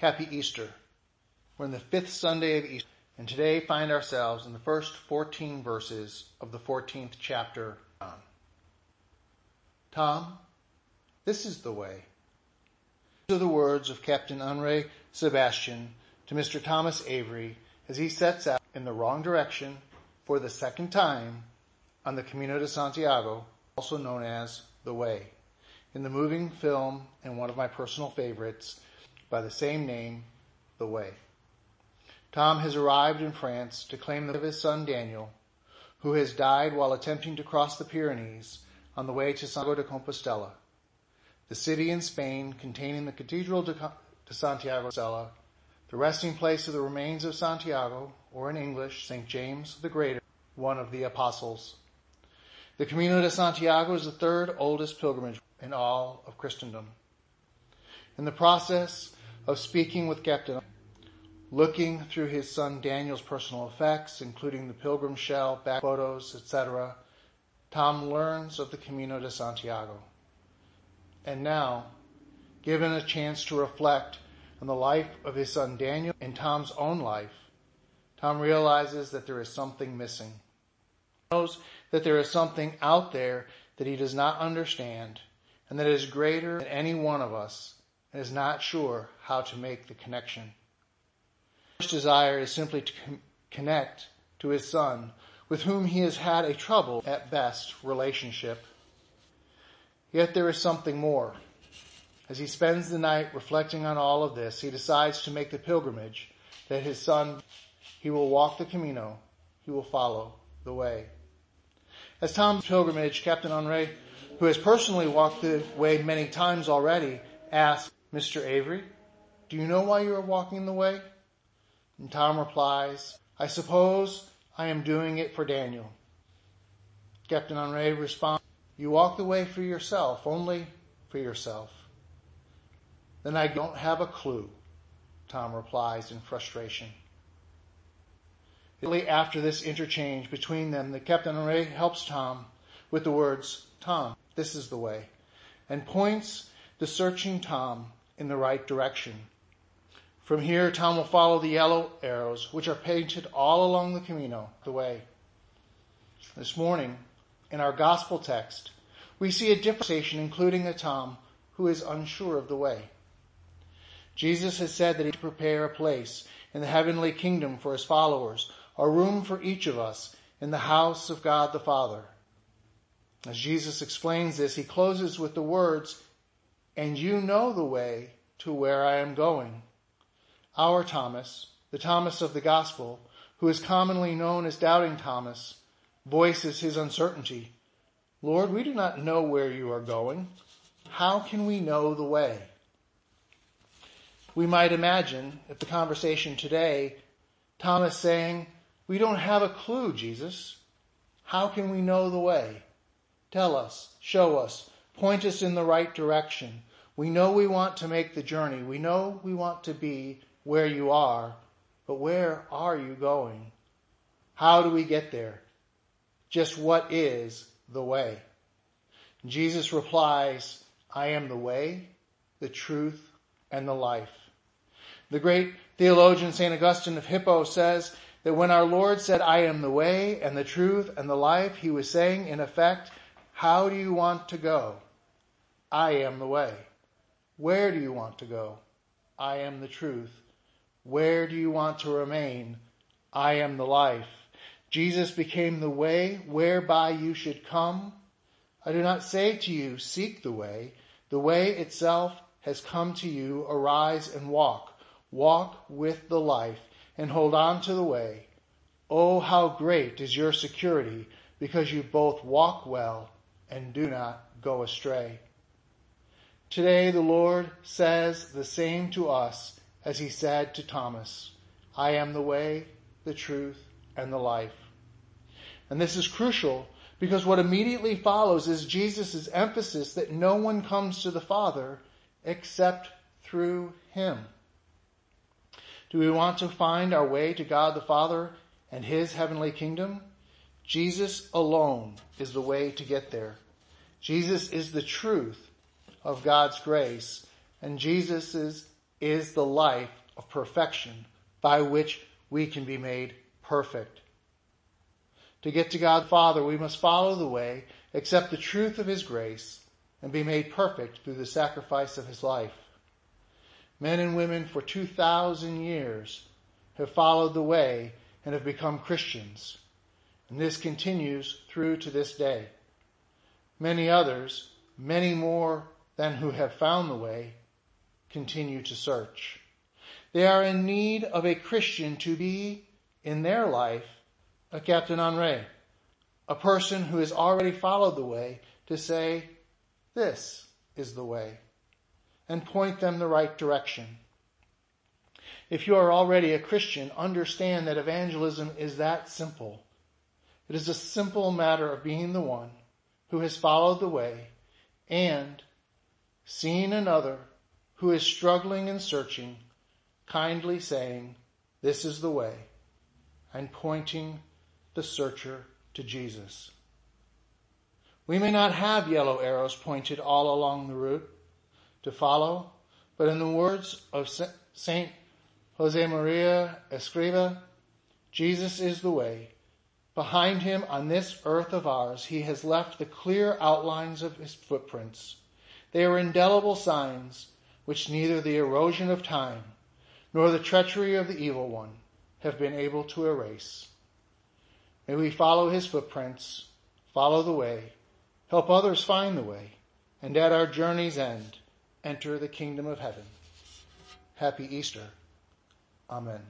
Happy Easter. We're in the fifth Sunday of Easter and today find ourselves in the first 14 verses of the 14th chapter. John. Tom, this is the way. These are the words of Captain Henri Sebastian to Mr. Thomas Avery as he sets out in the wrong direction for the second time on the Camino de Santiago, also known as The Way, in the moving film and one of my personal favorites by the same name, The Way. Tom has arrived in France to claim the of his son Daniel, who has died while attempting to cross the Pyrenees on the way to Santiago de Compostela, the city in Spain containing the Cathedral de, Santiago de Compostela, the resting place of the remains of Santiago, or in English, St. James the Greater, one of the apostles. The Camino de Santiago is the third oldest pilgrimage in all of Christendom. In the process of speaking with Captain Looking through his son Daniel's personal effects, including the pilgrim shell, back photos, etc., Tom learns of the Camino de Santiago. And now, given a chance to reflect on the life of his son Daniel and Tom's own life, Tom realizes that there is something missing. He knows that there is something out there that he does not understand and that is greater than any one of us and is not sure how to make the connection His desire is simply to connect to his son, with whom he has had a troubled, at best relationship. Yet there is something more. As he spends the night reflecting on all of this, he decides to make the pilgrimage that his son, he will walk the Camino, he will follow the way. As Tom's pilgrimage, Captain Henri, who has personally walked the way many times already, asks, Mr. Avery, do you know why you are walking the way? And Tom replies, I suppose I am doing it for Daniel. Captain Henri responds, you walk the way for yourself, only for yourself. Then I don't have a clue, Tom replies in frustration. Immediately After this interchange between them, the Captain Henri helps Tom with the words, Tom, this is the way, and points the searching Tom in the right direction. From here, Tom will follow the yellow arrows, which are painted all along the Camino, the way. This morning, in our gospel text, we see a different including a Tom who is unsure of the way. Jesus has said that he to prepare a place in the heavenly kingdom for his followers, a room for each of us in the house of God the Father. As Jesus explains this, he closes with the words, and you know the way to where I am going. Our Thomas, the Thomas of the Gospel, who is commonly known as Doubting Thomas, voices his uncertainty. Lord, we do not know where you are going. How can we know the way? We might imagine, if the conversation today, Thomas saying, we don't have a clue, Jesus. How can we know the way? Tell us, show us, point us in the right direction. We know we want to make the journey. We know we want to be where you are, but where are you going? How do we get there? Just what is the way? Jesus replies, I am the way, the truth, and the life. The great theologian St. Augustine of Hippo says that when our Lord said, I am the way and the truth and the life, he was saying, in effect, how do you want to go? I am the way. Where do you want to go? I am the truth. Where do you want to remain? I am the life. Jesus became the way whereby you should come. I do not say to you, seek the way. The way itself has come to you. Arise and walk. Walk with the life and hold on to the way. Oh, how great is your security because you both walk well and do not go astray. Today the Lord says the same to us as he said to Thomas, I am the way, the truth, and the life. And this is crucial because what immediately follows is Jesus' emphasis that no one comes to the Father except through him. Do we want to find our way to God the Father and his heavenly kingdom? Jesus alone is the way to get there. Jesus is the truth of God's grace and Jesus is is the life of perfection by which we can be made perfect. To get to God Father, we must follow the way, accept the truth of His grace, and be made perfect through the sacrifice of His life. Men and women for 2,000 years have followed the way and have become Christians. And this continues through to this day. Many others, many more than who have found the way, continue to search. They are in need of a Christian to be, in their life, a Captain Henri, a person who has already followed the way to say, this is the way, and point them the right direction. If you are already a Christian, understand that evangelism is that simple. It is a simple matter of being the one who has followed the way and seeing another who is struggling and searching, kindly saying, this is the way, and pointing the searcher to Jesus. We may not have yellow arrows pointed all along the route to follow, but in the words of Saint Jose Maria Escriva, Jesus is the way. Behind him on this earth of ours, he has left the clear outlines of his footprints. They are indelible signs which neither the erosion of time nor the treachery of the evil one have been able to erase. May we follow his footprints, follow the way, help others find the way, and at our journey's end, enter the kingdom of heaven. Happy Easter. Amen.